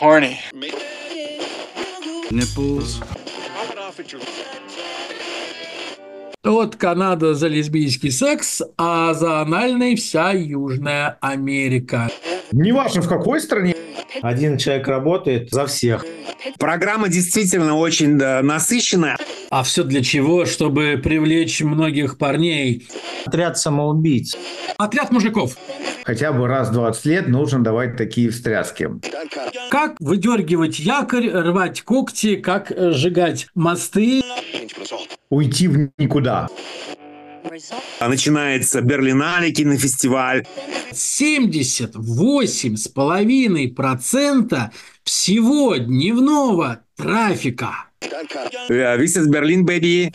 Horny. Nipples. Вот Канада за лесбийский секс, а за анальный вся Южная Америка. Неважно в какой стране. Один человек работает за всех. Программа действительно очень да, насыщенная. А все для чего? Чтобы привлечь многих парней. Отряд самоубийц. Отряд мужиков. Хотя бы раз в 20 лет нужно давать такие встряски. Как выдергивать якорь, рвать когти, как э, сжигать мосты. Уйти в никуда. Начинается Берлинале кинофестиваль. 78,5% всего дневного трафика. Danke. Ja, wie ist es Berlin bei dir?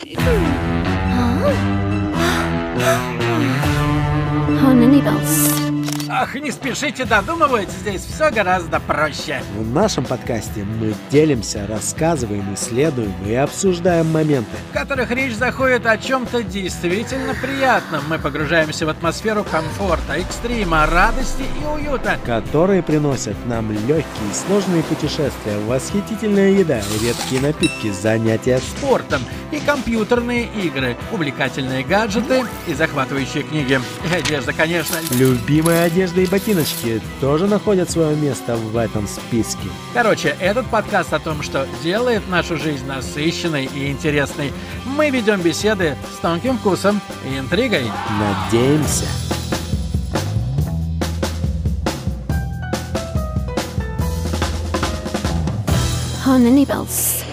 Oh, Ах, не спешите додумывать, здесь все гораздо проще. В нашем подкасте мы делимся, рассказываем, исследуем и обсуждаем моменты. В которых речь заходит о чем-то действительно приятном. Мы погружаемся в атмосферу комфорта, экстрима, радости и уюта. которые приносят нам легкие и сложные путешествия, восхитительная еда, редкие напитки, занятия Спортом и компьютерные игры, увлекательные гаджеты и захватывающие книги. И одежда, конечно. Любимая одежда и ботиночки тоже находят свое место в этом списке. Короче, этот подкаст о том, что делает нашу жизнь насыщенной и интересной. Мы ведем беседы с тонким вкусом и интригой. Надеемся. How many bells?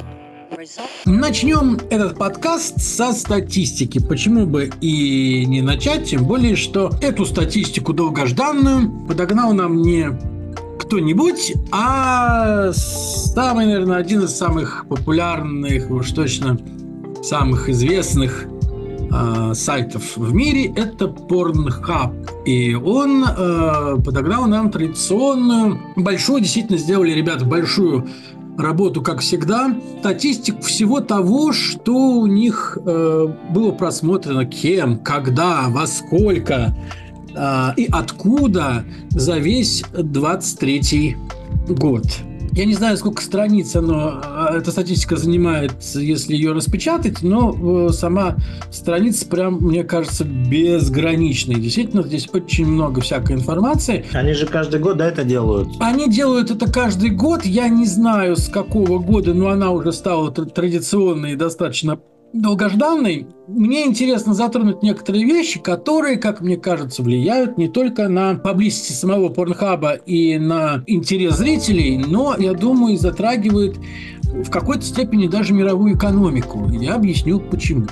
Начнем этот подкаст со статистики. Почему бы и не начать, тем более, что эту статистику долгожданную подогнал нам не кто-нибудь, а самый, наверное, один из самых популярных, уж точно самых известных э, сайтов в мире это Pornhub. И он э, подогнал нам традиционную, большую, действительно сделали ребята большую работу, как всегда, статистику всего того, что у них э, было просмотрено, кем, когда, во сколько э, и откуда за весь 23 год. Я не знаю, сколько страниц оно, э, эта статистика занимает, если ее распечатать, но э, сама страница прям, мне кажется, безграничной. Действительно, здесь очень много всякой информации. Они же каждый год да, это делают. Они делают это каждый год. Я не знаю, с какого года, но она уже стала тр- традиционной и достаточно долгожданной. Мне интересно затронуть некоторые вещи, которые, как мне кажется, влияют не только на поблизости самого порнхаба и на интерес зрителей, но, я думаю, затрагивают в какой-то степени даже мировую экономику. Я объясню, почему.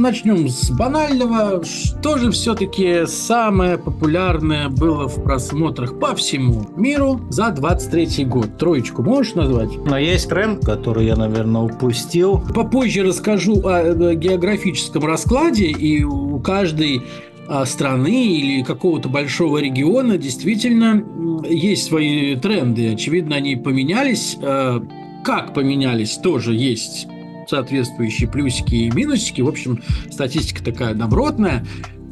Начнем с банального. Что же все-таки самое популярное было в просмотрах по всему миру за 23 год? Троечку можешь назвать? Но есть тренд, который я, наверное, упустил. Попозже расскажу о э, географическом раскладе, и у каждой а, страны или какого-то большого региона действительно есть свои тренды. Очевидно, они поменялись. Э, Как поменялись, тоже есть соответствующие плюсики и минусики. В общем, статистика такая добротная.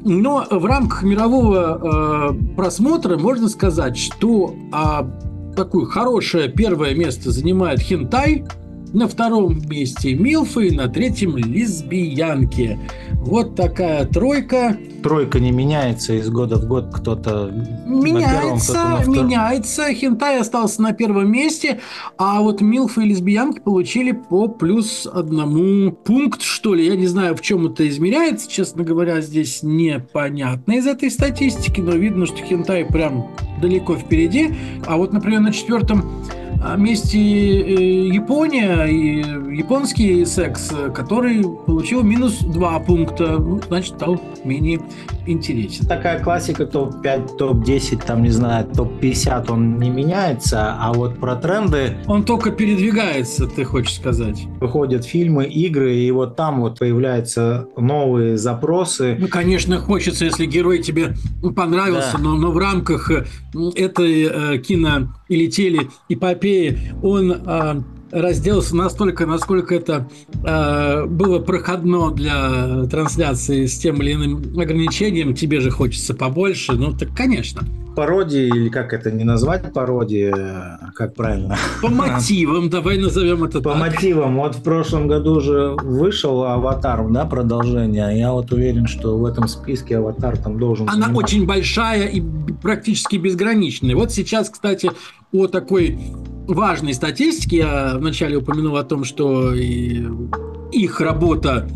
Но в рамках мирового э, просмотра можно сказать, что а, такое хорошее первое место занимает хентай, на втором месте милфы, на третьем лесбиянки. Вот такая тройка. Тройка не меняется из года в год. Кто-то на первом, Меняется, кто-то на меняется. Хентай остался на первом месте, а вот милфы и лесбиянки получили по плюс одному пункт, что ли. Я не знаю, в чем это измеряется, честно говоря, здесь непонятно из этой статистики, но видно, что хентай прям далеко впереди. А вот, например, на четвертом а, месте э, Япония и японский секс, э, который получил минус 2 пункта, ну, значит, стал менее интересен. Такая классика топ-5, топ-10, там, не знаю, топ-50, он не меняется, а вот про тренды Он только передвигается, ты хочешь сказать. выходят фильмы, игры, и вот там вот появляются новые запросы. Ну, конечно, хочется, если герой тебе понравился, Да. но, но в рамках э, этой э, кино или телеэпопеи он а, разделался настолько, насколько это э, было проходно для трансляции с тем или иным ограничением, тебе же хочется побольше, ну так конечно. Пародии, или как это не назвать пародии, как правильно? По мотивам, давай назовем это По так. мотивам. Вот в прошлом году уже вышел «Аватар», да, продолжение. Я вот уверен, что в этом списке «Аватар» там должен Она занимать. очень большая и практически безграничная. Вот сейчас, кстати, о такой важной статистике. Я вначале упомянул о том, что их работа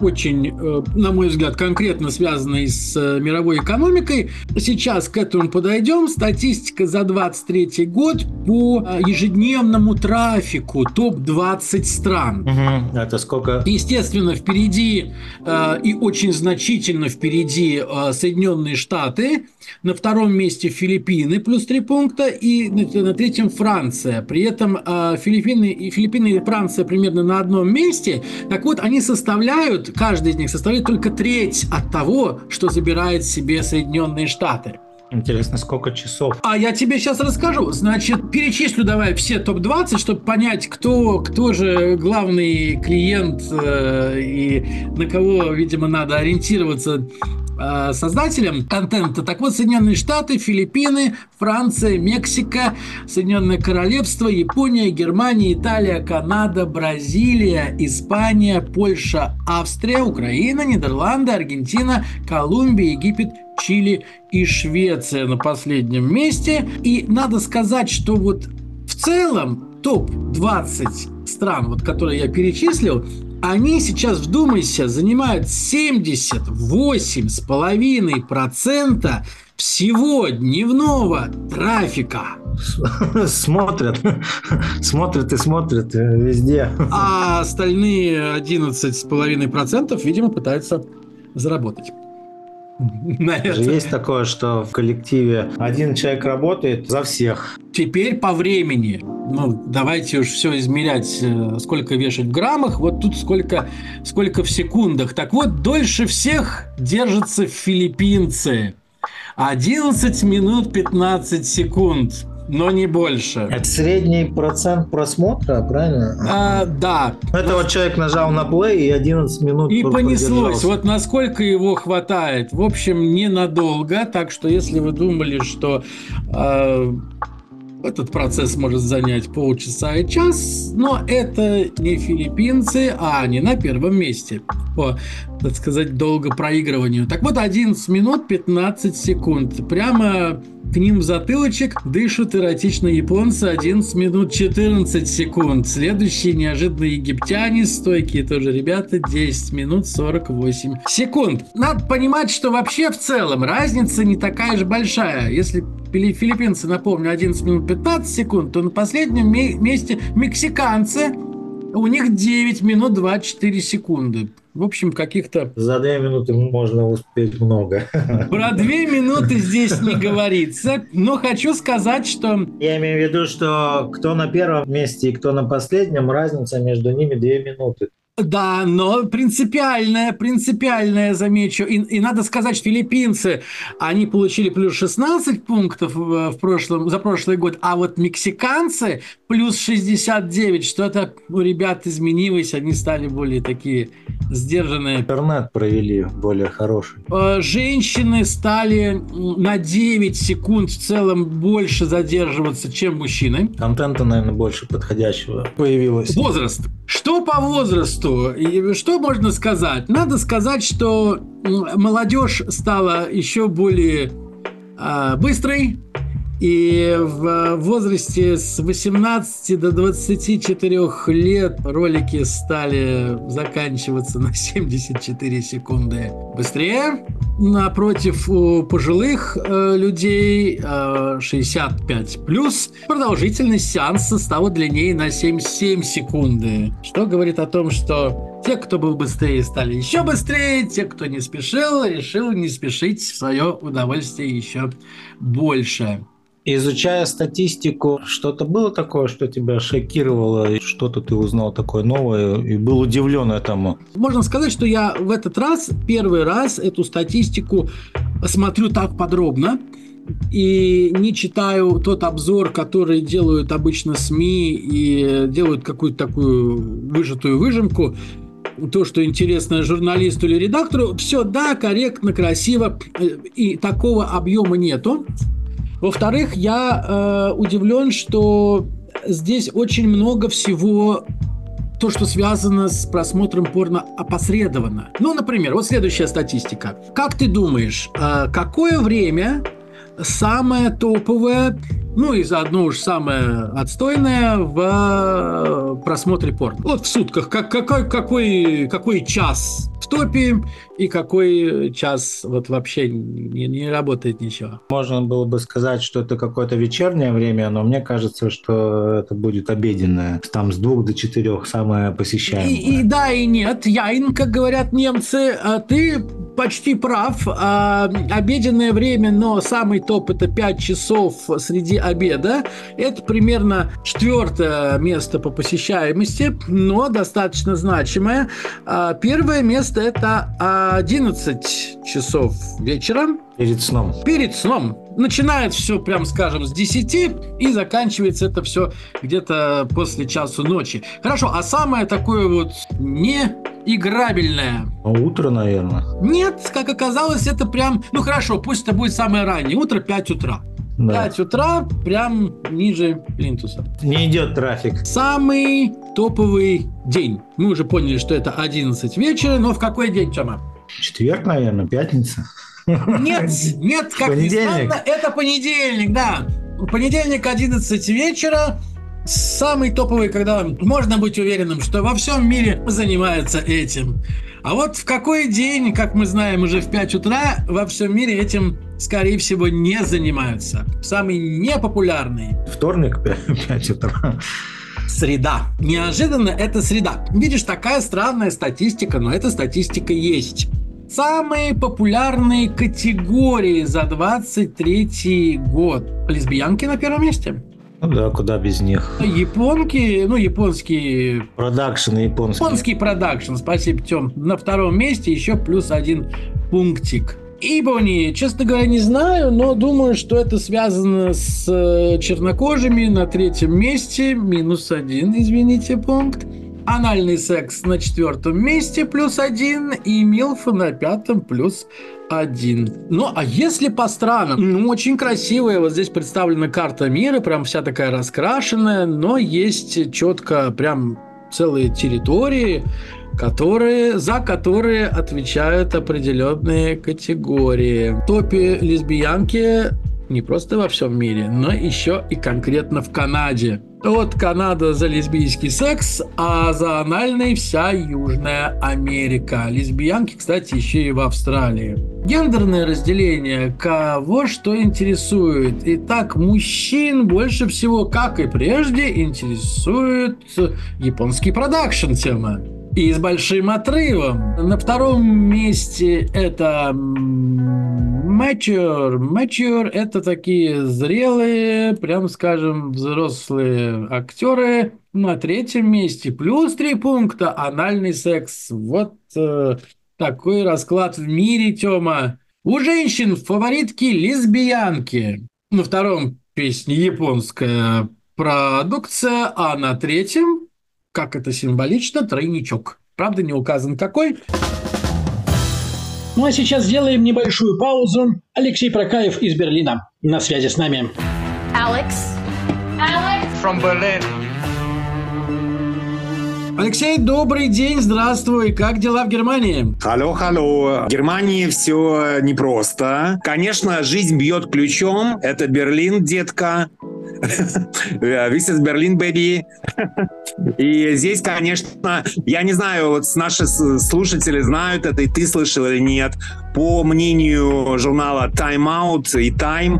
очень, э, на мой взгляд, конкретно связана и с э, мировой экономикой. Сейчас к этому подойдем. Статистика за 23 год по э, ежедневному трафику топ-20 стран. Мгм. Это сколько? Естественно, впереди э, и очень значительно впереди э, Соединенные Штаты, на втором месте Филиппины плюс три пункта и на, на третьем Франция. При этом э, Филиппины и Филиппины и Франция примерно на одном месте. Так вот, они составляют, каждый из них составляет только треть от того, что забирает себе Соединенные Штаты. Интересно, сколько часов? А я тебе сейчас расскажу. Значит, перечислю давай все топ-20, чтобы понять, кто, кто же главный клиент э, и на кого, видимо, надо ориентироваться э, создателям контента. Так вот, Соединенные Штаты, Филиппины, Франция, Мексика, Соединенное Королевство, Япония, Германия, Италия, Канада, Бразилия, Испания, Польша, Австрия, Украина, Нидерланды, Аргентина, Колумбия, Египет, Чили и Швеция на последнем месте. И надо сказать, что вот в целом топ-20 стран, вот, которые я перечислил, они сейчас, вдумайся, занимают 78,5% всего дневного трафика. Смотрят, смотрят и смотрят э, везде. А остальные 11,5%, видимо, пытаются заработать. Же есть такое, что в коллективе один человек работает за всех. Теперь по времени. Ну, давайте уж все измерять, э, сколько вешать в граммах, вот тут сколько, сколько в секундах. Так вот, дольше всех держатся филиппинцы. 11 минут 15 секунд, но не больше. Это средний процент просмотра, правильно? А, да, Это вот человек нажал на play и 11 минут И понеслось. Вот насколько его хватает. В общем, ненадолго. Так что, если вы думали, что э, этот процесс может занять полчаса и час, но это не филиппинцы, а они на первом месте по, так сказать, долго проигрыванию. Так вот, 11 минут 15 секунд. Прямо к ним в затылочек дышат эротично японцы 11 минут 14 секунд. Следующие неожиданно египтяне, стойкие тоже ребята, 10 минут 48 секунд. Надо понимать, что вообще в целом разница не такая же большая. Если фили- филиппинцы, напомню, 11 минут 15 секунд, то на последнем ме- месте мексиканцы, у них 9 минут 24 секунды. В общем, каких-то За две минуты можно успеть много. про две минуты здесь не говорится. Но хочу сказать, что Я имею в виду, что кто на первом месте и кто на последнем, разница между ними две минуты. Да, но принципиальная, принципиальная, замечу. И, и надо сказать, что филиппинцы, они получили плюс 16 пунктов в, прошлом, за прошлый год, а вот мексиканцы плюс 69. Что-то у ребят изменилось, они стали более такие сдержанные. Интернет провели более хороший. Э, Женщины стали на 9 секунд в целом больше задерживаться, чем мужчины. Контента, наверное, больше подходящего появилось. Возраст. Что по возрасту? Что можно сказать? Надо сказать, что молодежь стала еще более а, быстрой. И в возрасте с 18 до 24 лет ролики стали заканчиваться на 74 секунды быстрее. Напротив, у пожилых э, людей э, 65 плюс продолжительность сеанса стала длиннее на 77 секунды. Что говорит о том, что те, кто был быстрее, стали еще быстрее, те, кто не спешил, решил не спешить в свое удовольствие еще больше. Изучая статистику, что-то было такое, что тебя шокировало, что-то ты узнал такое новое и был удивлен этому? Можно сказать, что я в этот раз, первый раз эту статистику смотрю так подробно, и не читаю тот обзор, который делают обычно СМИ и делают какую-то такую выжатую выжимку, то, что интересно журналисту или редактору, все, да, корректно, красиво, э, и такого объема нету. Во-вторых, я э, удивлен, что здесь очень много всего то, что связано с просмотром порно опосредованно. Ну, например, вот следующая статистика. Как ты думаешь, э, какое время самое топовое, ну и заодно уж самое отстойное в э, просмотре порно. Вот в сутках, как, какой, какой, какой час в топе и какой час вот вообще не, не работает ничего. Можно было бы сказать, что это какое-то вечернее время, но мне кажется, что это будет обеденное. Там с двух до четырех самое посещаемое. И, и да, и нет. Яин, как говорят немцы, а ты почти прав. А, обеденное время, но самый топ это 5 часов среди обеда. Это примерно четвертое место по посещаемости, но достаточно значимое. А, первое место это 11 часов вечера. Перед сном. Перед сном. Начинает все, прям скажем, с 10 и заканчивается это все где-то после часу ночи. Хорошо, а самое такое вот не играбельное. А утро, наверное. Нет, как оказалось, это прям... Ну хорошо, пусть это будет самое раннее. Утро 5 утра. Да. 5 утра, прям ниже плинтуса. Не идет трафик. Самый топовый день. Мы уже поняли, что это 11 вечера, но в какой день, Чама? Четверг, наверное, пятница. Нет, нет, как ни Понедельник. странно, это понедельник, да. Понедельник 11 вечера. Самый топовый, когда можно быть уверенным, что во всем мире занимаются этим. А вот в какой день, как мы знаем уже в 5 утра, во всем мире этим, скорее всего, не занимаются. Самый непопулярный Вторник, 5 утра. Среда. Неожиданно это среда. Видишь, такая странная статистика, но эта статистика есть. Самые популярные категории за 23 год. Лесбиянки на первом месте. Ну да, куда без них. Японки, ну, японские Продакшн японский. Японский продакшн, спасибо, Тем. На втором месте еще плюс один пунктик. Ebony, честно говоря, не знаю, но думаю, что это связано с э, чернокожими на третьем месте, минус один, извините, пункт. Анальный секс на четвертом месте, плюс один, и милфа на пятом, плюс один. Ну, а если по странам? Ну, очень красивая. Вот здесь представлена карта мира, прям вся такая раскрашенная, но есть четко прям целые территории, которые, за которые отвечают определенные категории. В топе лесбиянки не просто во всем мире, но еще и конкретно в Канаде. Вот Канада за лесбийский секс, а за анальный вся Южная Америка. Лесбиянки, кстати, еще и в Австралии. Гендерное разделение кого что интересует. Итак, мужчин больше всего, как и прежде, интересует японский продакшн тема. И с большим отрывом. На втором месте это Mature. Mature – это такие зрелые, прям скажем, взрослые актеры. На третьем месте плюс три пункта анальный секс. Вот э, такой расклад в мире, Тёма. У женщин фаворитки лесбиянки. На втором песне японская продукция, а на третьем, как это символично, тройничок. Правда, не указан какой. Ну а сейчас сделаем небольшую паузу. Алексей Прокаев из Берлина на связи с нами. Alex. Alex. from Berlin. Алексей, добрый день, здравствуй. Как дела в Германии? Алло, алло. В Германии все непросто. Конечно, жизнь бьет ключом. Это Берлин, детка. This is Berlin, baby. И здесь, конечно, я не знаю, вот наши слушатели знают это, и ты слышал или нет. По мнению журнала Time Out и Time,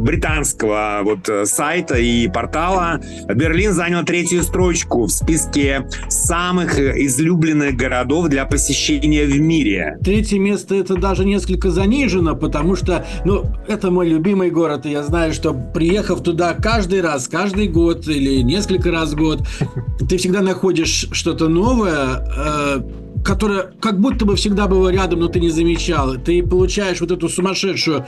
британского вот э, сайта и портала, Берлин занял третью строчку в списке самых излюбленных городов для посещения в мире. Третье место это даже несколько занижено, потому что, ну, это мой любимый город, и я знаю, что приехав туда каждый раз, каждый год или несколько раз в год, ты всегда находишь что-то новое, э, которое как будто бы всегда было рядом, но ты не замечал. Ты получаешь вот эту сумасшедшую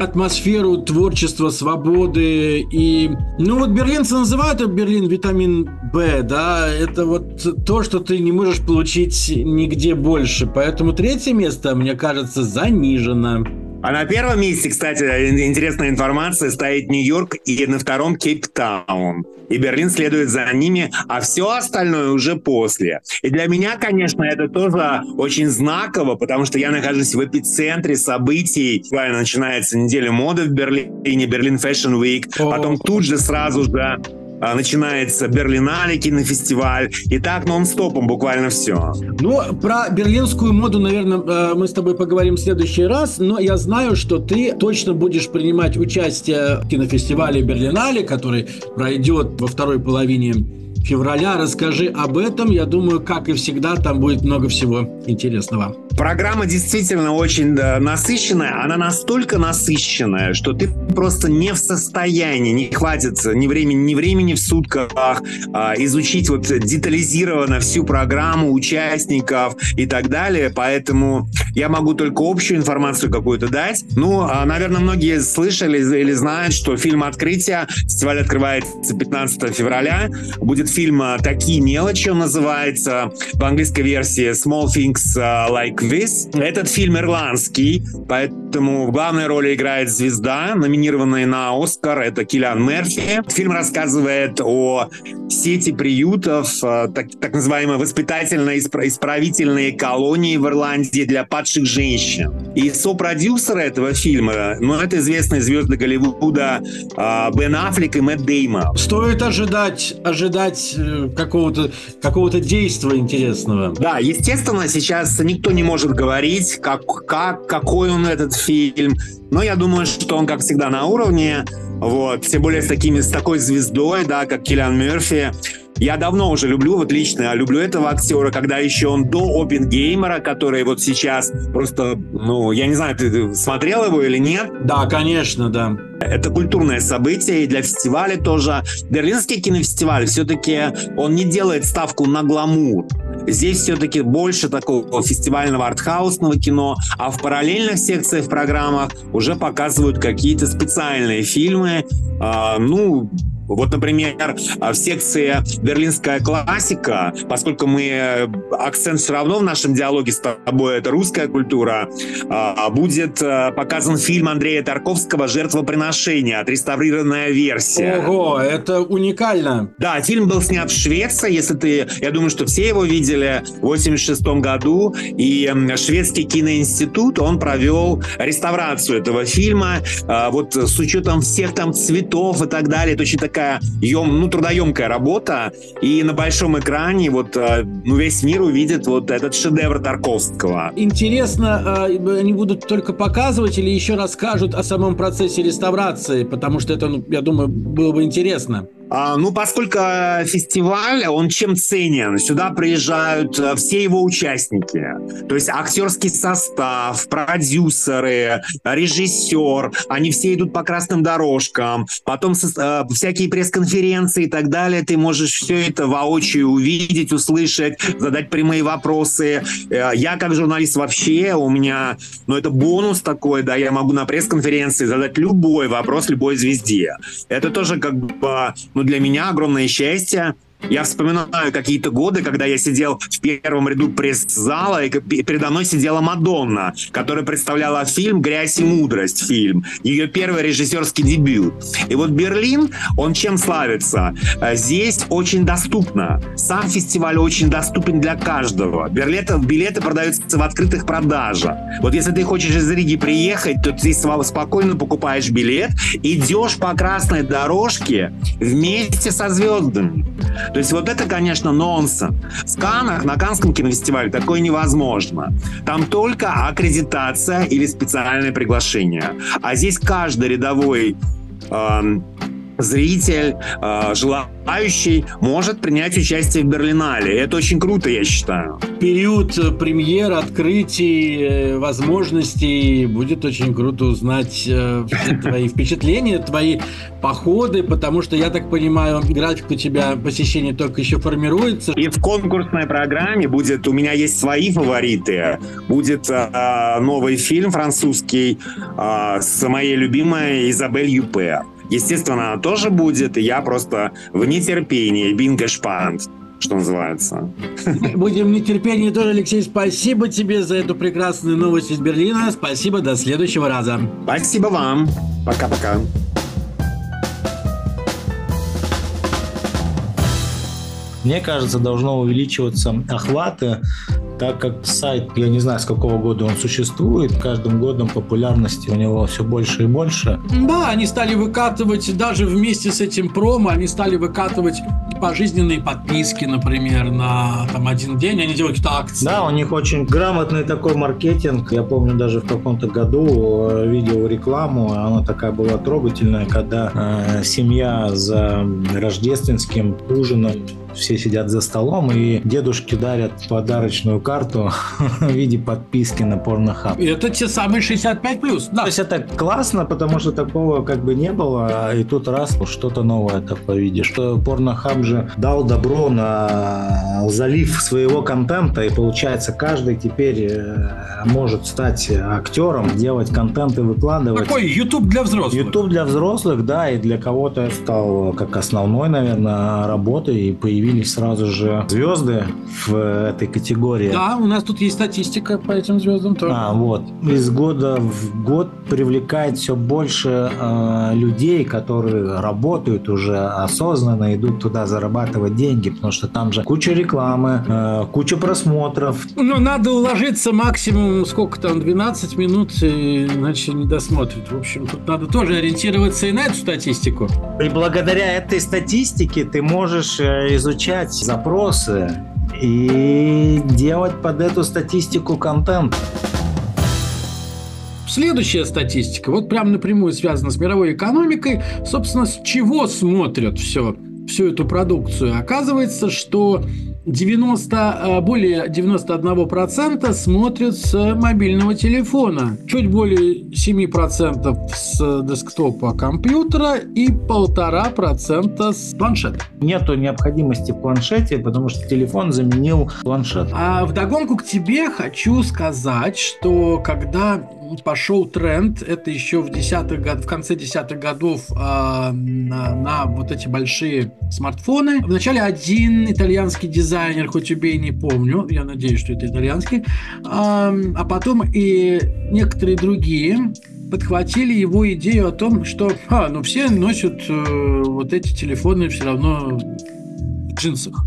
атмосферу творчества, свободы и... Ну вот берлинцы называют это Берлин витамин Б, да, это вот то, что ты не можешь получить нигде больше. Поэтому третье место, мне кажется, занижено. А на первом месте, кстати, интересная информация, стоит Нью-Йорк и на втором Кейптаун. И Берлин следует за ними, а все остальное уже после. И для меня, конечно, это тоже очень знаково, потому что я нахожусь в эпицентре событий. Начинается неделя моды в Берлине, Берлин Fashion Week. Потом тут же сразу же начинается Берлинале кинофестиваль, и так нон-стопом буквально все. Ну, про берлинскую моду, наверное, э, мы с тобой поговорим в следующий раз, но я знаю, что ты точно будешь принимать участие в кинофестивале Берлинале, который пройдет во второй половине февраля. Расскажи об этом. Я думаю, как и всегда, там будет много всего интересного. Программа действительно очень насыщенная. Она настолько насыщенная, что ты просто не в состоянии, не хватит ни времени, ни времени в сутках а, изучить вот детализированно всю программу участников и так далее. Поэтому я могу только общую информацию какую-то дать. Ну, а, наверное, многие слышали или знают, что фильм «Открытие» фестиваль открывается 15 февраля. Будет фильм «Такие мелочи» он называется. В английской версии «Small Things Like This. Этот фильм ирландский, поэтому в главной роли играет звезда, номинированная на Оскар. Это Киллиан Мерфи. Фильм рассказывает о сети приютов, э, так, так называемые воспитательно-исправительные колонии в Ирландии для падших женщин. И сопродюсеры этого фильма, ну, это известные звезды Голливуда э, Бен Аффлек и Мэтт Дейма. Стоит ожидать, ожидать э, какого-то какого действия интересного. Да, естественно, сейчас никто не может говорить, как, как, какой он этот фильм. Но я думаю, что он, как всегда, на уровне. Вот. Тем более с, такими, с такой звездой, да, как Киллиан Мерфи. Я давно уже люблю, вот лично я люблю этого актера, когда еще он до Опенгеймера, который вот сейчас просто, ну, я не знаю, ты смотрел его или нет? Да, конечно, да. Это культурное событие и для фестиваля тоже. Берлинский кинофестиваль все-таки он не делает ставку на гламур. Здесь все-таки больше такого фестивального артхаусного кино, а в параллельных секциях в программах уже показывают какие-то специальные фильмы. А, ну, вот, например, в секции «Берлинская классика», поскольку мы э, акцент все равно в нашем диалоге с тобой, это русская культура, а, будет э, показан фильм Андрея Тарковского «Жертвоприношение», отреставрированная версия. Ого, это уникально. Да, фильм был снят в Швеции, если ты... Я думаю, что все его видели в 86 году, и шведский киноинститут, он провел реставрацию этого фильма, а, вот с учетом всех там цветов и так далее. Это очень такая такая ем, ну, трудоемкая работа, и на большом экране вот э, ну, весь мир увидит вот этот шедевр Тарковского. Интересно, э, они будут только показывать или еще расскажут о самом процессе реставрации, потому что это, ну, я думаю, было бы интересно. А, ну, поскольку фестиваль, он чем ценен? Сюда приезжают э, все его участники. То есть актерский состав, продюсеры, режиссер. Они все идут по красным дорожкам. Потом э, всякие пресс-конференции и так далее. Ты можешь все это воочию увидеть, услышать, задать прямые вопросы. Э, я как журналист вообще, у меня, ну, это бонус такой, да, я могу на пресс-конференции задать любой вопрос любой звезде. Это тоже как бы для меня огромное счастье я вспоминаю какие-то годы, когда я сидел в первом ряду пресс-зала, и передо мной сидела Мадонна, которая представляла фильм «Грязь и мудрость» фильм. Ее первый режиссерский дебют. И вот Берлин, он чем славится? Э, здесь очень доступно. Сам фестиваль очень доступен для каждого. Билеты, билеты продаются в открытых продажах. Вот если ты хочешь из Риги приехать, то ты спокойно покупаешь билет, идешь по красной дорожке вместе со звездами. То есть вот это, конечно, нонсенс. В Канах, на Канском кинофестивале такое невозможно. Там только аккредитация или специальное приглашение. А здесь каждый рядовой эм, зритель, э, желающий, может принять участие в Берлинале. Это очень круто, я считаю. Период э, премьер, открытий, э, возможностей. Будет очень круто узнать э, твои впечатления, твои походы, потому что, я так понимаю, график у тебя посещения только еще формируется. И в конкурсной программе будет, у меня есть свои фавориты. Будет э, новый фильм французский э, с моей любимой Изабель Юпе. Естественно, она тоже будет, и я просто в нетерпении, бингешпант, что называется. Будем в нетерпении тоже, Алексей. Спасибо тебе за эту прекрасную новость из Берлина. Спасибо, до следующего раза. Спасибо вам. Пока-пока. Мне кажется, должно увеличиваться охваты, так как сайт, я не знаю, с какого года он существует, каждым годом популярности у него все больше и больше. Да, они стали выкатывать, даже вместе с этим промо, они стали выкатывать пожизненные подписки, например, на там, один день, они делают какие-то акции. Да, у них очень грамотный такой маркетинг. Я помню, даже в каком-то году э, видел рекламу, она такая была трогательная, когда э, семья за рождественским ужином все сидят за столом, и дедушки дарят подарочную карту в виде подписки на Pornhub. Это те самые 65 плюс. Да. То есть это классно, потому что такого как бы не было, и тут раз что-то новое такое видишь. Что Pornhub же дал добро на залив своего контента, и получается каждый теперь э, может стать актером, делать контент и выкладывать. Какой YouTube для взрослых? YouTube для взрослых, да, и для кого-то стал как основной, наверное, работой, и появились сразу же звезды в этой категории. Да, у нас тут есть статистика по этим звездам тоже. А, вот. Из года в год привлекает все больше э, людей, которые работают уже осознанно, идут туда зарабатывать деньги, потому что там же куча рекламы, э, куча просмотров. Ну, надо уложиться максимум, сколько там, 12 минут, иначе не досмотрит. В общем, тут надо тоже ориентироваться и на эту статистику. И благодаря этой статистике ты можешь э, изучать запросы и делать под эту статистику контент. Следующая статистика, вот прям напрямую связана с мировой экономикой. Собственно, с чего смотрят все, всю эту продукцию? Оказывается, что 90, более 91% смотрят с мобильного телефона, чуть более 7% с десктопа компьютера и 1,5% с планшета. Нету необходимости в планшете, потому что телефон заменил планшет. А вдогонку к тебе хочу сказать, что когда пошел тренд, это еще в, десятых, в конце десятых годов э, на, на вот эти большие смартфоны. Вначале один итальянский дизайнер, хоть убей, не помню, я надеюсь, что это итальянский, э, а потом и некоторые другие подхватили его идею о том, что а, ну все носят э, вот эти телефоны все равно в джинсах.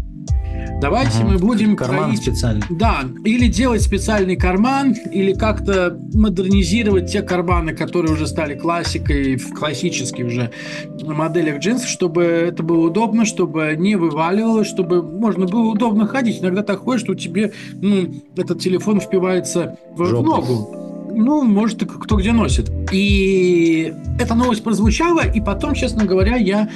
Давайте Ага. мы будем Карман кроить- специальный. Да, или делать специальный карман, или как-то модернизировать те карманы, которые уже стали классикой в классических уже моделях джинсов, чтобы это было удобно, чтобы не вываливалось, чтобы можно было удобно ходить. Иногда так ходишь, что тебе ну, этот телефон впивается в, Жопу. ногу. Ну, может, кто где носит. И эта новость прозвучала, и потом, честно говоря, я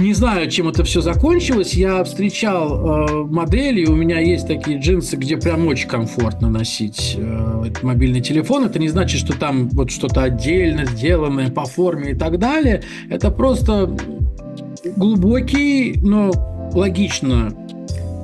не знаю, чем это все закончилось. Я встречал э, модели, у меня есть такие джинсы, где прям очень комфортно носить э, мобильный телефон. Это не значит, что там вот что-то отдельно сделанное по форме и так далее. Это просто глубокий, но логично,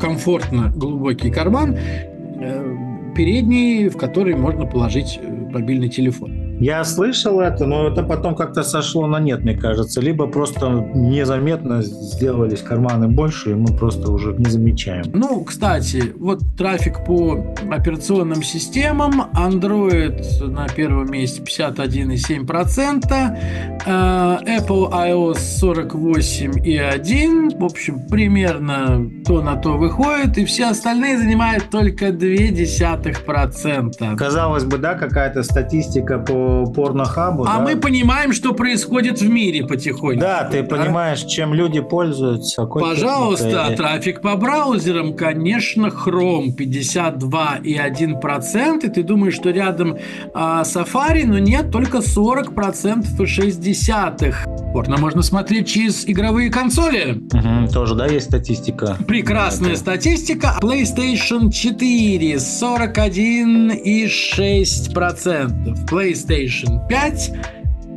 комфортно глубокий карман, э, передний, в который можно положить э, мобильный телефон. Я слышал это, но это потом как-то сошло на нет, мне кажется. Либо просто незаметно сделались карманы больше, и мы просто уже не замечаем. Ну, кстати, вот трафик по операционным системам. Android на первом месте 51,7%. э, Apple iOS 48,1%. В общем, примерно то на то выходит. И все остальные занимают только 0,2%. Казалось бы, да, какая-то статистика по порнохабу. А да? мы понимаем, что происходит в мире потихоньку. Да, ты понимаешь, чем люди пользуются. Пожалуйста, техникой. трафик по браузерам, конечно, Chrome 52,1%, и ты думаешь, что рядом а, Safari, но нет, только 40% и 0,6. Порно можно смотреть через игровые консоли. Мгм, тоже, да, есть статистика? Прекрасная статистика. PlayStation 4 41,6%. PlayStation 5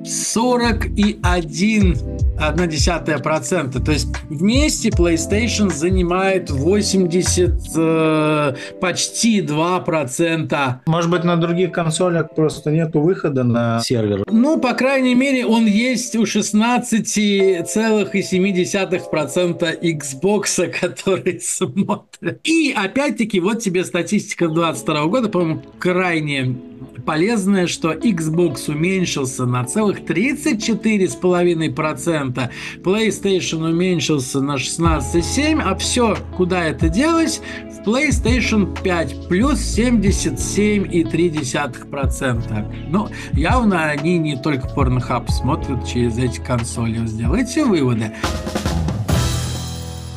41,1%. То есть вместе PlayStation занимает 80, э, почти 2%. Может быть, на других консолях просто нету выхода на сервер. Ну, по крайней мере, он есть у 16,7% Xbox, который смотрят. И опять-таки, вот тебе статистика 22 года, по-моему, крайне полезная, что Xbox уменьшился на целых 34,5%, PlayStation уменьшился на 16,7%, а все, куда это делось? В PlayStation 5 плюс 77,3%. Ну, явно они не только Pornhub смотрят через эти консоли. Сделайте выводы.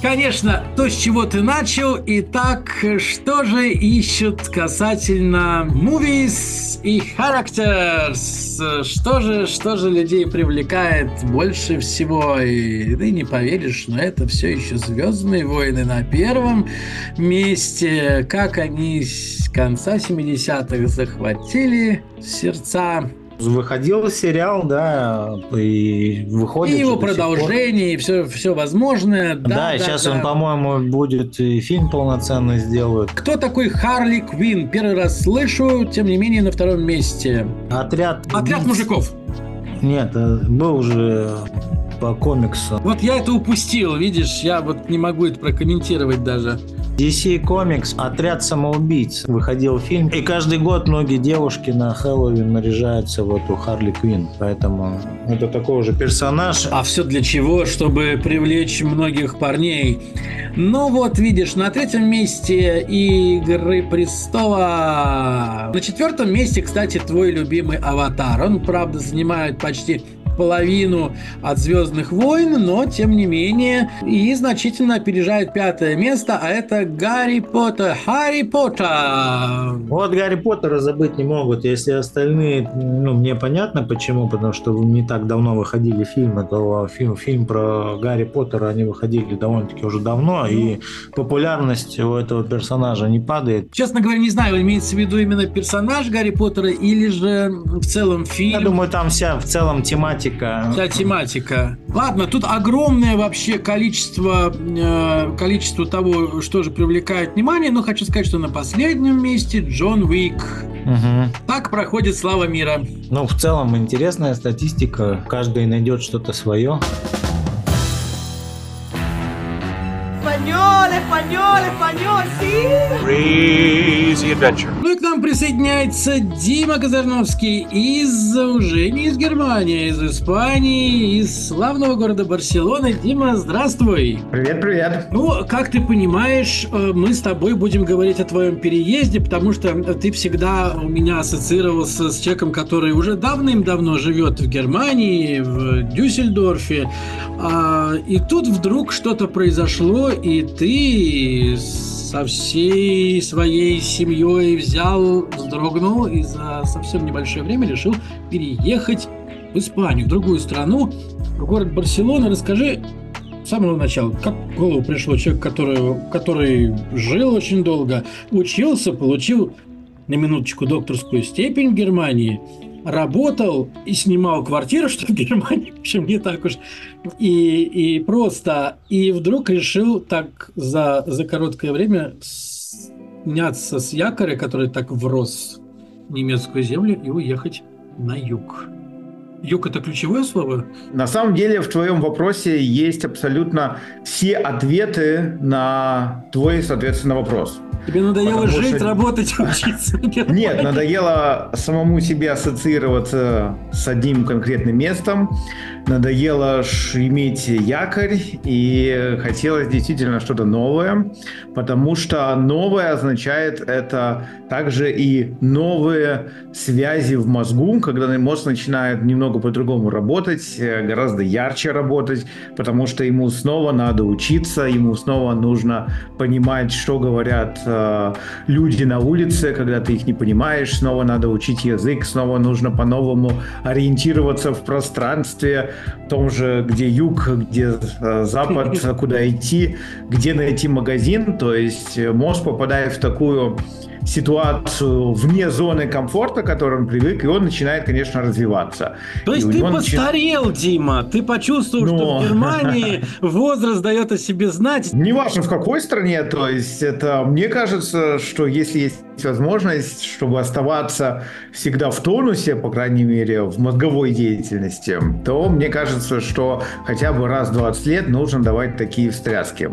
Конечно, то, с чего ты начал. Итак, что же ищут касательно movies и characters? Что же, что же людей привлекает больше всего? И ты не поверишь, но это все еще Звездные войны на первом месте. Как они с конца 70-х захватили сердца Выходил сериал, да, и выходит. и его продолжение, и все, все возможное. Да, и сейчас он, по-моему, будет и фильм полноценный сделают. Кто такой Харли Квин? Первый раз слышу, тем не менее на втором месте. Отряд. Отряд убийц. мужиков. Нет, э, был уже по комиксу. Вот я это упустил, видишь, я вот не могу это прокомментировать даже. DC Comics «Отряд самоубийц» выходил фильм. И каждый год многие девушки на Хэллоуин наряжаются в эту Харли Квин. Поэтому это такой же персонаж. А все для чего? Чтобы привлечь многих парней. Ну вот, видишь, на третьем месте Игры Престола. На четвертом месте, кстати, твой любимый Аватар. Он, правда, занимает почти половину от Звездных войн, но тем не менее и значительно опережает пятое место, а это Гарри Поттер. Харри Поттер! Вот Гарри Поттера забыть не могут. Если остальные, ну, мне понятно почему, потому что не так давно выходили фильмы, то фильм, фильм про Гарри Поттера они выходили довольно-таки уже давно, и популярность у этого персонажа не падает. Честно говоря, не знаю, имеется в виду именно персонаж Гарри Поттера или же в целом фильм. Я думаю, там вся в целом тематика. Вся тематика. Ладно, тут огромное вообще количество, э, количество того, что же привлекает внимание, но хочу сказать, что на последнем месте Джон Уик. Мгм. Так проходит слава мира. Ну, в целом интересная статистика. Каждый найдет что-то свое. Español, español, sí. Crazy adventure. Ну и к нам присоединяется Дима Казарновский из уже не из Германии, а из Испании, из славного города Барселоны. Дима, здравствуй! Привет, привет. Ну, как ты понимаешь, э, мы с тобой будем говорить о твоем переезде, потому что ты всегда у меня ассоциировался с человеком, который уже давным-давно живет в Германии, в Дюссельдорфе. А, И тут вдруг что-то произошло, и ты со всей своей семьей взял, вздрогнул и за совсем небольшое время решил переехать в Испанию, в другую страну, в город Барселона. Расскажи, с самого начала, как в голову пришло человек, который, который жил очень долго, учился, получил на минуточку докторскую степень в Германии, работал и снимал квартиру, что в Германии, в общем, не так уж и, и просто, и вдруг решил так за, за короткое время сняться с якоря, который так врос в немецкую землю, и уехать на юг. Юг – это ключевое слово? На самом деле в твоем вопросе есть абсолютно все ответы на твой, соответственно, вопрос. Тебе надоело Потому жить, что- работать, учиться? Нет, надоело самому себе ассоциироваться с одним конкретным местом, надоело иметь якорь, и хотелось действительно что-то новое, потому что новое означает это также и новые связи в мозгу, когда мозг начинает немного немного по-другому работать, э, гораздо ярче работать, потому что ему снова надо учиться, ему снова нужно понимать, что говорят э, люди на улице, когда ты их не понимаешь, снова надо учить язык, снова нужно по-новому ориентироваться в пространстве, в том же, где юг, где э, запад, куда идти, где найти магазин, то есть мозг попадает в такую ситуацию вне зоны комфорта, к которой он привык, и он начинает, конечно, развиваться. То есть и ты постарел, начи... Дима, ты почувствовал, Но... что в Германии возраст дает о себе знать. Неважно в какой стране, то есть это, мне кажется, что если есть возможность, чтобы оставаться всегда в тонусе, по крайней мере, в мозговой деятельности, то мне кажется, что хотя бы раз в 20 лет нужно давать такие встряски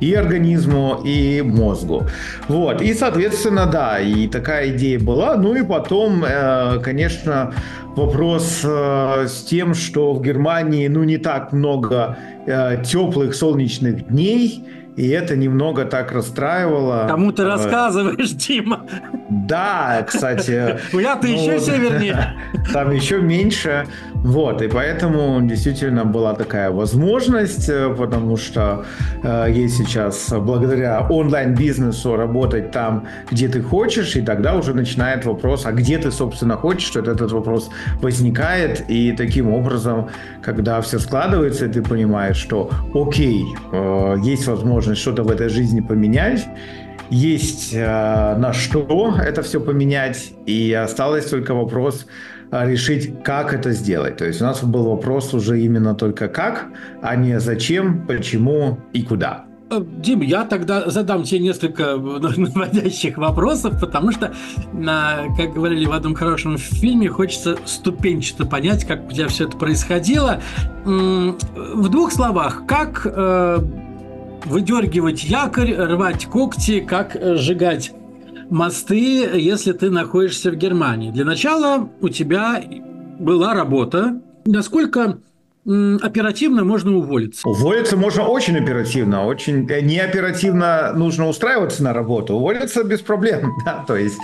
и организму, и мозгу. Вот. И, соответственно, да, и такая идея была. Ну и потом, э, конечно, вопрос э, с тем, что в Германии, ну, не так много э, теплых солнечных дней, и это немного так расстраивало. Кому ты рассказываешь, Дима? Да, кстати. Я-то еще ну, севернее. Там еще меньше. Вот, и поэтому действительно была такая возможность, э, потому что э, есть сейчас благодаря онлайн-бизнесу работать там, где ты хочешь, и тогда уже начинает вопрос, а где ты, собственно, хочешь, что этот вопрос возникает, и таким образом, когда все складывается, ты понимаешь, что окей, э, есть возможность что-то в этой жизни поменять, есть э, на что это все поменять, и осталось только вопрос, решить, как это сделать. То есть у нас был вопрос уже именно только как, а не зачем, почему и куда. Э, Дим, я тогда задам тебе несколько наводящих вопросов, потому что, как говорили в одном хорошем фильме, хочется ступенчато понять, как у тебя все это происходило. В двух словах, как э, выдергивать якорь, рвать когти, как э, сжигать мосты, если ты находишься в Германии. Для начала у тебя была работа. Насколько оперативно можно уволиться? Уволиться можно очень оперативно, очень э, неоперативно нужно устраиваться на работу. Уволиться без проблем, да, то есть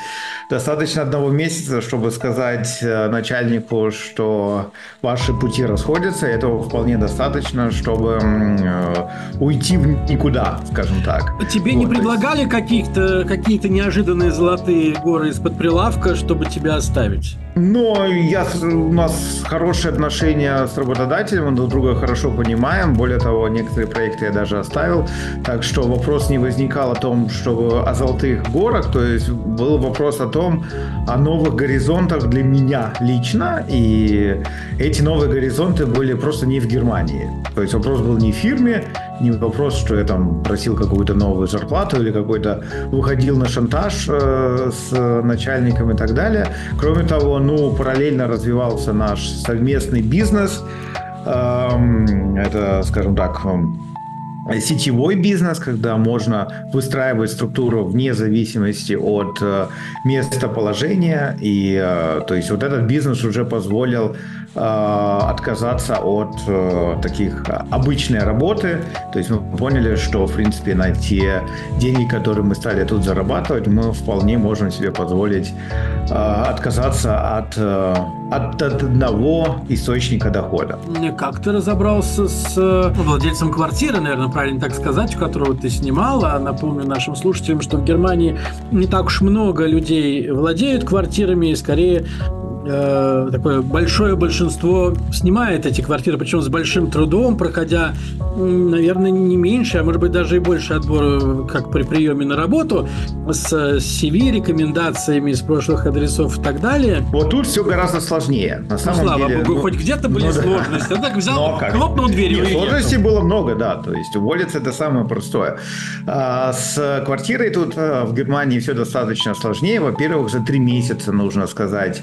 достаточно одного месяца, чтобы сказать э, начальнику, что ваши пути расходятся, этого вполне достаточно, чтобы э, уйти в никуда, скажем так. Тебе вот, не предлагали есть... каких-то какие-то неожиданные золотые горы из-под прилавка, чтобы тебя оставить? Но я, у нас хорошие отношения с работодателем, мы друг друга хорошо понимаем. Более того, некоторые проекты я даже оставил. Так что вопрос не возникал о том, чтобы о золотых горах. То есть был вопрос о том, о новых горизонтах для меня лично. И эти новые горизонты были просто не в Германии. То есть вопрос был не в фирме, не вопрос, что я там просил какую-то новую зарплату или какой-то выходил на шантаж э, с начальником и так далее. Кроме того, ну, параллельно развивался наш совместный бизнес. Эм, это, скажем так, эм, сетевой бизнес, когда можно выстраивать структуру вне зависимости от э, местоположения. И э, то есть вот этот бизнес уже позволил отказаться от э, таких обычной работы. То есть мы поняли, что, в принципе, на те деньги, которые мы стали тут зарабатывать, мы вполне можем себе позволить э, отказаться от, от одного источника дохода. Как ты разобрался с владельцем квартиры, наверное, правильно так сказать, у которого ты снимал? А напомню нашим слушателям, что в Германии не так уж много людей владеют квартирами, и скорее э, такое большое большинство снимает эти квартиры, причем с большим трудом, проходя, наверное, не меньше, а может быть даже и больше отбора, как при приеме на работу, с CV, рекомендациями из прошлых адресов и так далее. Вот тут все гораздо сложнее. На ну, самом слава деле, богу, ну, хоть где-то были ну, сложности. Да. так взял, хлопнул дверью. Нет, сложностей было много, да. То есть уволиться это самое простое. А, с квартирой тут э, в Германии все достаточно сложнее. Во-первых, за три месяца нужно сказать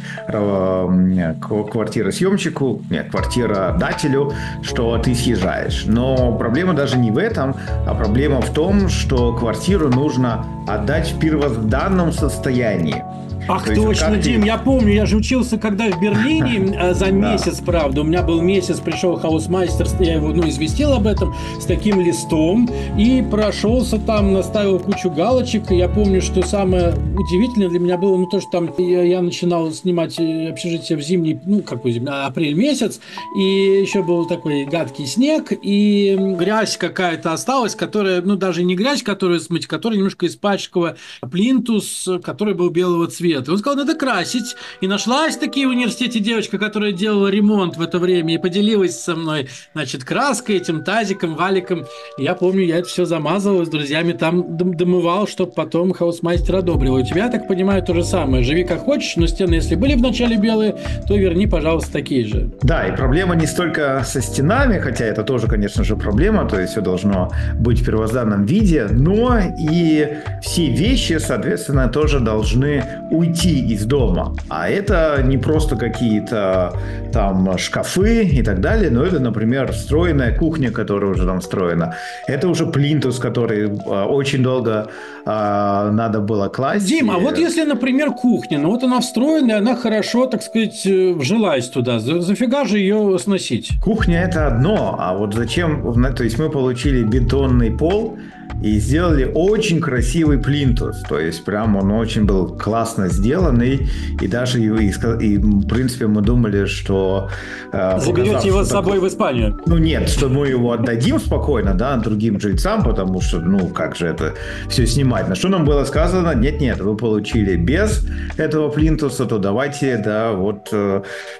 квартиросъемщику, нет, квартиродателю, что ты съезжаешь. Но проблема даже не в этом, а проблема в том, что квартиру нужно отдать в первозданном состоянии. Ах, То точно, как ты- Дим, я помню, я же учился, когда в Берлине э, за месяц, правда. У меня был месяц, пришел Hausmeister, я его, ну, известил об этом, с таким листом, и прошелся там, наставил кучу галочек, и я помню, что самое удивительное для меня было, ну, то, что там я, я начинал снимать э, общежитие в зимний, ну, какой зимний, а, апрель месяц, и еще был такой гадкий снег, и грязь какая-то осталась, которая, ну, даже не грязь, которую смыть, которая немножко испачкала плинтус, который был белого цвета. Он сказал, надо красить. И нашлась таки в университете девочка, которая делала ремонт в это время и поделилась со мной, значит, краской, этим тазиком, валиком. И я помню, я это все замазывал с друзьями, там дом- домывал, чтобы потом Hausmeister одобрил. И у тебя, я так понимаю, то же самое. Живи как хочешь, но стены, если были вначале белые, то верни, пожалуйста, такие же. Да, и проблема не столько со стенами, хотя это тоже, конечно же, проблема, то есть все должно быть в первозданном виде, но и все вещи, соответственно, тоже должны уйти из дома. А это не просто какие-то там шкафы и так далее, но это, например, встроенная кухня, которая уже там встроена. Это уже плинтус, который а, очень долго а, надо было класть. Дим, а вот если, например, кухня, ну вот она встроенная, она хорошо, так сказать, э, вжилась туда, за- зафига же ее сносить? Кухня это одно, а вот зачем, то есть мы получили бетонный пол и сделали очень красивый плинтус, то есть прям он очень был классно сделанный, и даже и, и и, в принципе мы думали, что э, Заберете его с собой такое- в Испанию. ну нет, что мы его отдадим спокойно, да, другим жильцам, потому что, ну, как же это все снимать. На что нам было сказано, нет-нет, вы получили без этого плинтуса, то давайте, да, вот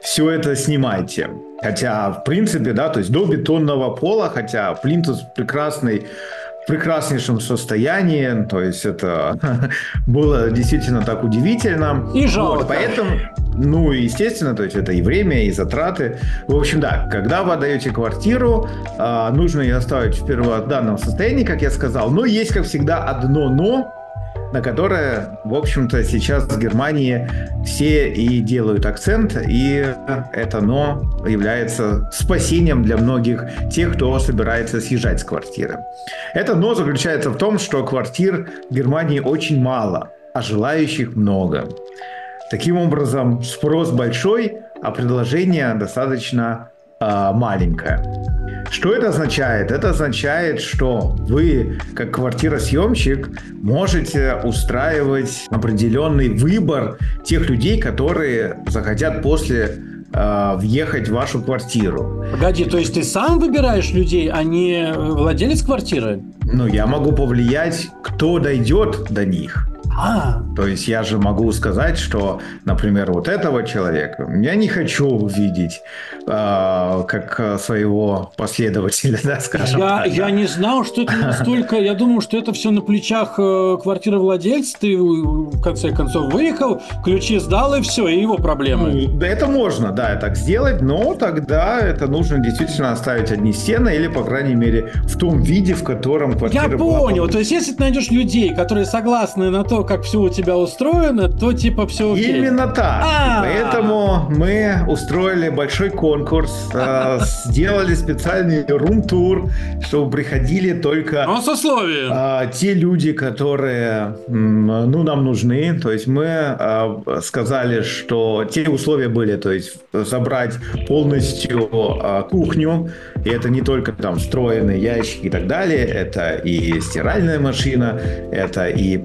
все это снимайте. Хотя, в принципе, да, то есть до бетонного пола, хотя плинтус прекрасный, прекраснейшем состоянии, то есть это было действительно так удивительно. И жалко. Вот, поэтому, ну, естественно, то есть это и время, и затраты. В общем, да, когда вы отдаете квартиру, а, нужно ее оставить в первозданном состоянии, как я сказал. Но есть, как всегда, одно «но», на которое, в общем-то, сейчас в Германии все и делают акцент, и это «но» является спасением для многих тех, кто собирается съезжать с квартиры. Это «но» заключается в том, что квартир в Германии очень мало, а желающих много. Таким образом, спрос большой, а предложение достаточно э, маленькое. Что это означает? Это означает, что вы, как квартиросъемщик, можете устраивать определенный выбор тех людей, которые захотят после э, въехать в вашу квартиру. Погоди, то есть ты сам выбираешь людей, а не э, владелец квартиры? Ну, я могу повлиять, кто дойдет до них. А, То есть я же могу сказать, что, например, вот этого человека я не хочу видеть э, как э, своего последователя, да, скажем я, так. я да. не знал, что это настолько... Я думал, что это все на плечах э, квартировладельца. Ты, э, в конце концов, выехал, ключи сдал, и все, и его проблемы. Ну, Да, это можно, да, так сделать, но тогда это нужно действительно оставить одни стены или, по крайней мере, в том виде, в котором квартира Я была понял. То есть, если ты найдешь людей, которые согласны на то, как все у тебя устроено, то типа все окей. Именно так. А. Поэтому мы устроили большой конкурс, э, сделали специальный рум-тур, чтобы приходили только а, те люди, которые ну, нам нужны. То есть мы а, сказали, что те условия были, то есть забрать полностью кухню, и это не только там встроенные ящики и так далее, это и стиральная машина, это и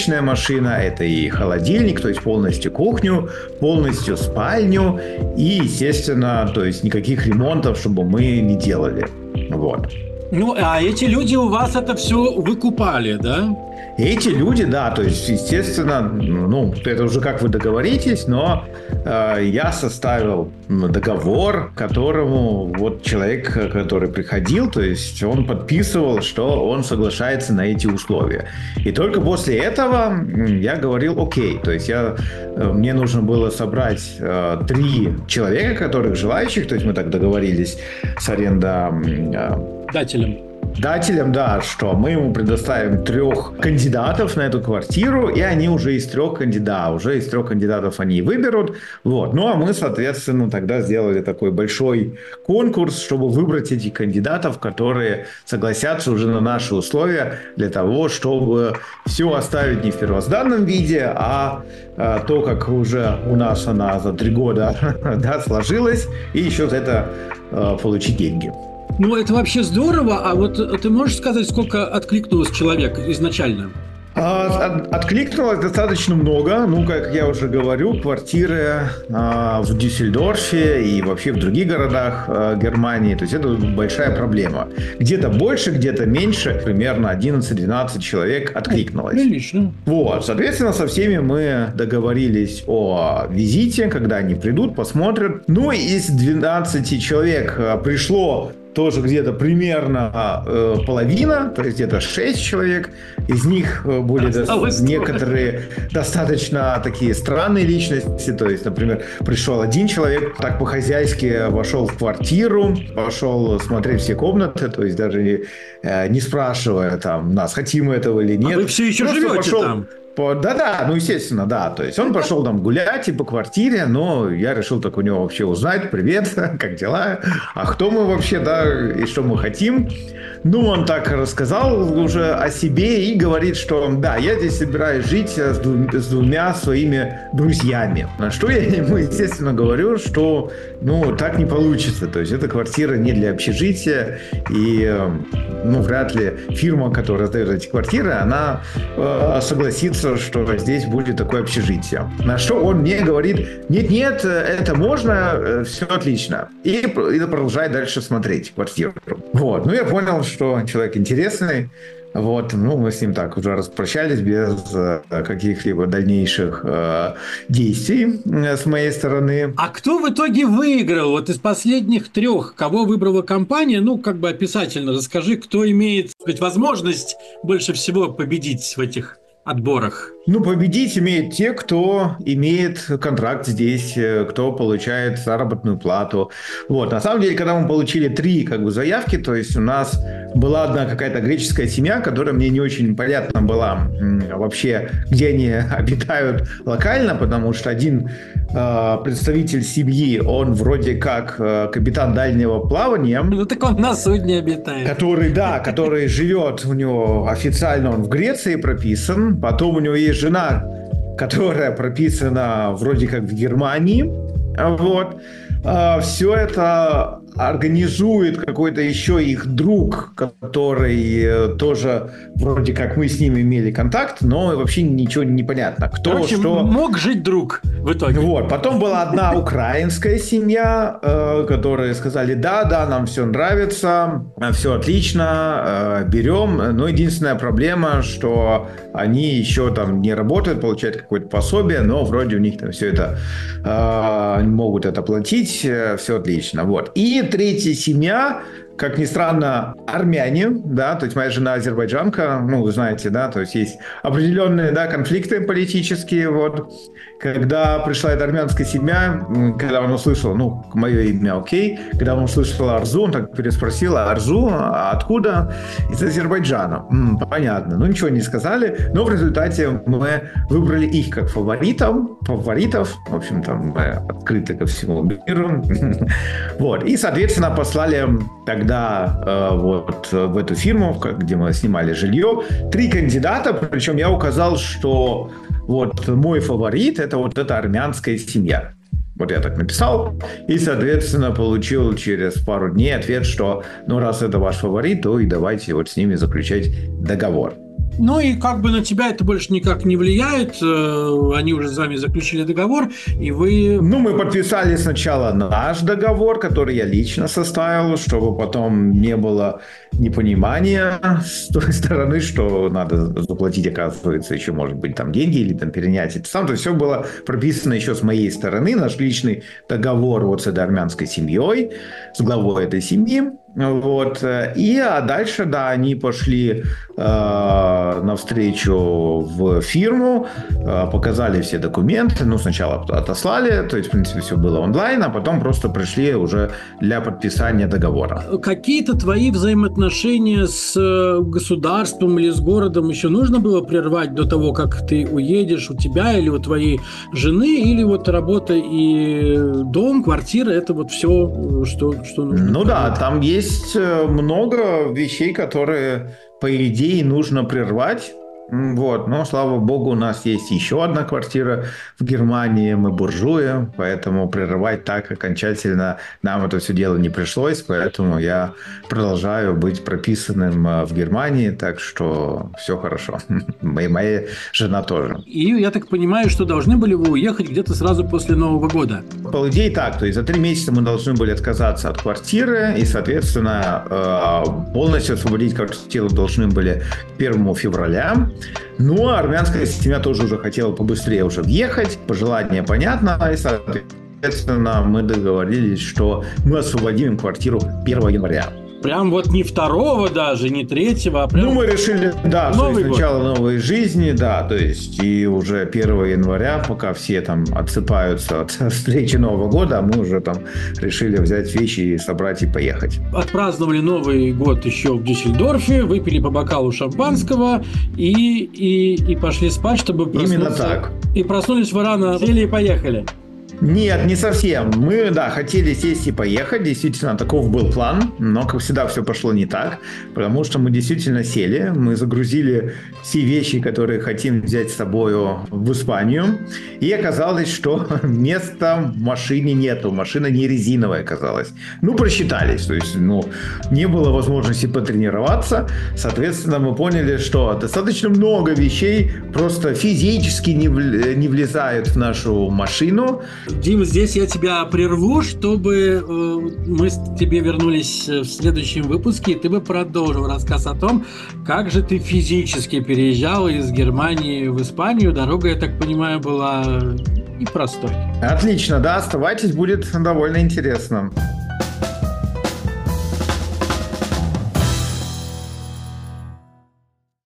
посудомоечная машина, это и холодильник, то есть полностью кухню, полностью спальню и, естественно, то есть никаких ремонтов, чтобы мы не делали. Вот. Ну, а эти люди у вас это все выкупали, да? Эти люди, да, то есть, естественно, ну, это уже как вы договоритесь, но э, я составил договор, которому вот человек, который приходил, то есть он подписывал, что он соглашается на эти условия. И только после этого я говорил, окей, то есть я, э, мне нужно было собрать э, три человека, которых желающих, то есть мы так договорились с аренда Дателем. арендодателем, да, что мы ему предоставим трех кандидатов на эту квартиру, и они уже из трех кандидатов, уже из трех кандидатов они выберут. Вот. Ну, а мы, соответственно, тогда сделали такой большой конкурс, чтобы выбрать этих кандидатов, которые согласятся уже на наши условия для того, чтобы все оставить не в первозданном виде, а, а то, как уже у нас она за три года да, сложилась, и еще за это а, получить деньги. Ну, это вообще здорово. А вот ты можешь сказать, сколько откликнулось человек изначально? А, откликнулось достаточно много. Ну, как я уже говорю, квартиры а, в Дюссельдорфе и вообще в других городах а, Германии. То есть это большая проблема. Где-то больше, где-то меньше. Примерно 11-12 человек откликнулось. Прилично. Вот. Соответственно, со всеми мы договорились о визите, когда они придут, посмотрят. Ну, из 12 человек пришло тоже где-то примерно э, половина, то есть где-то 6 человек. Из них э, были до... некоторые достаточно такие странные личности. То есть, например, пришел один человек, так по-хозяйски вошел в квартиру, пошел смотреть все комнаты, то есть даже не, э, не спрашивая там нас, хотим мы этого или нет. А вы все еще Просто живете пошел... там? Да-да, ну, естественно, да. То есть он пошел там гулять и по квартире, но я решил так у него вообще узнать, привет, как дела, а кто мы вообще, да, и что мы хотим. Ну, он так рассказал уже о себе и говорит, что да, я здесь собираюсь жить с, двум, с двумя своими друзьями. На что я ему, естественно, говорю, что ну, так не получится. То есть эта квартира не для общежития, и ну, вряд ли фирма, которая раздает эти квартиры, она э, согласится, что здесь будет такое общежитие. На что он мне говорит, нет-нет, это можно, э, все отлично. И, и продолжает дальше смотреть квартиру. Вот. Ну, я понял, что человек интересный. Вот, ну, мы с ним так уже распрощались без э, каких-либо дальнейших э, действий э, с моей стороны. А кто в итоге выиграл? Вот из последних трех, кого выбрала компания? Ну, как бы описательно расскажи, кто имеет сказать, возможность больше всего победить в этих отборах? Ну, победить имеют те, кто имеет контракт здесь, э, кто получает заработную плату. Вот, на самом деле, когда мы получили три как бы заявки, то есть у нас была одна какая-то греческая семья, которая мне не очень понятна была вообще, где они обитают локально, потому что один представитель семьи, он вроде как э, капитан дальнего плавания. Ну так он на судне обитает. Который, да, который живет у него официально, он в Греции прописан, потом у него есть есть жена, которая прописана вроде как в Германии. Вот. А, Все это организует какой-то еще их друг, который э, тоже вроде как мы с ним имели контакт, но вообще ничего не понятно. Кто Короче, что... мог жить друг в итоге. Вот. Потом была одна украинская семья, э, которые сказали, да, да, нам все нравится, все отлично, э, берем. Но единственная проблема, что они еще там не работают, получают какое-то пособие, но вроде у них там все это могут это платить, все отлично. Вот. И третья семья, как ни странно, армяне, да, то есть моя жена азербайджанка, ну, вы знаете, да, то есть есть определенные, да, конфликты политические, вот. Когда пришла эта армянская семья, когда он услышал, ну, мое имя окей, когда он услышал Арзу, он так переспросил, Арзу, а откуда? Из Азербайджана. М, понятно. Ну, ничего не сказали, но в результате мы выбрали их как фаворитов, фаворитов, в общем, там мы открыты ко всему миру. Вот. И, соответственно, послали тогда э, вот в эту фирму, где мы снимали жилье, три кандидата, причем я указал, что вот мой фаворит – это вот эта армянская семья. Вот я так написал, и, соответственно, получил через пару дней ответ, что, ну, раз это ваш фаворит, то и давайте вот с ними заключать договор. Ну и как бы на тебя это больше никак не влияет. Э, они уже с вами заключили договор, и вы... Ну, мы подписали сначала наш договор, который я лично составил, чтобы потом не было непонимания с той стороны, что надо заплатить, оказывается, еще, может быть, там деньги или там перенять это сам. То все было прописано еще с моей стороны, наш личный договор вот с этой армянской семьей, с главой этой семьи. Вот. И а дальше, да, они пошли э, э, навстречу в фирму, э, показали все документы, ну, сначала отослали, то есть, в принципе, все было онлайн, а потом просто пришли уже для подписания договора. Какие-то твои взаимоотношения с э, государством или с городом еще нужно было прервать до того, как ты уедешь, у тебя или у твоей жены, или вот работа и дом, квартира, это вот все, что, что нужно? Ну да, там есть много вещей, которые, по идее, нужно прервать. Вот, но слава богу, у нас есть еще одна квартира в Германии, мы буржуи, поэтому прерывать так окончательно нам это все дело не пришлось, поэтому я продолжаю быть прописанным э, в Германии, так что все хорошо. И моя жена тоже. И я так понимаю, что должны были вы уехать где-то сразу после Нового года? По идее так, то есть за три месяца мы должны были отказаться от квартиры и, соответственно, э, полностью освободить квартиру должны были 1 февраля. Ну, а армянская семья тоже уже хотела побыстрее уже въехать. Пожелание понятно. И, соответственно, мы договорились, что мы освободим квартиру 1 января. Прям вот не второго даже, не третьего, а прям... Ну, мы решили, да, Новый начало новой жизни, да, то есть и уже 1 января, пока все там отсыпаются от встречи Нового года, мы уже там решили взять вещи и собрать и поехать. Отпраздновали Новый год еще в Дюссельдорфе, выпили по бокалу шампанского и, и, и пошли спать, чтобы проснуться. Именно так. И проснулись вы рано, сели и поехали. Нет, не совсем. Мы, да, хотели сесть и поехать. Действительно, таков был план. Но, как всегда, все пошло не так. Потому что мы действительно сели. Мы загрузили все вещи, которые хотим взять с собой в Испанию. И оказалось, что места в машине нету. Машина не резиновая оказалась. Ну, просчитались. То есть, ну, не было возможности потренироваться. Соответственно, мы поняли, что достаточно много вещей просто физически не, не влезают в нашу машину. Дим, здесь я тебя прерву, чтобы э, мы тебе вернулись в следующем выпуске, и ты бы продолжил рассказ о том, как же ты физически переезжал из Германии в Испанию. Дорога, я так понимаю, была непростой. Отлично, да, оставайтесь, будет довольно интересно.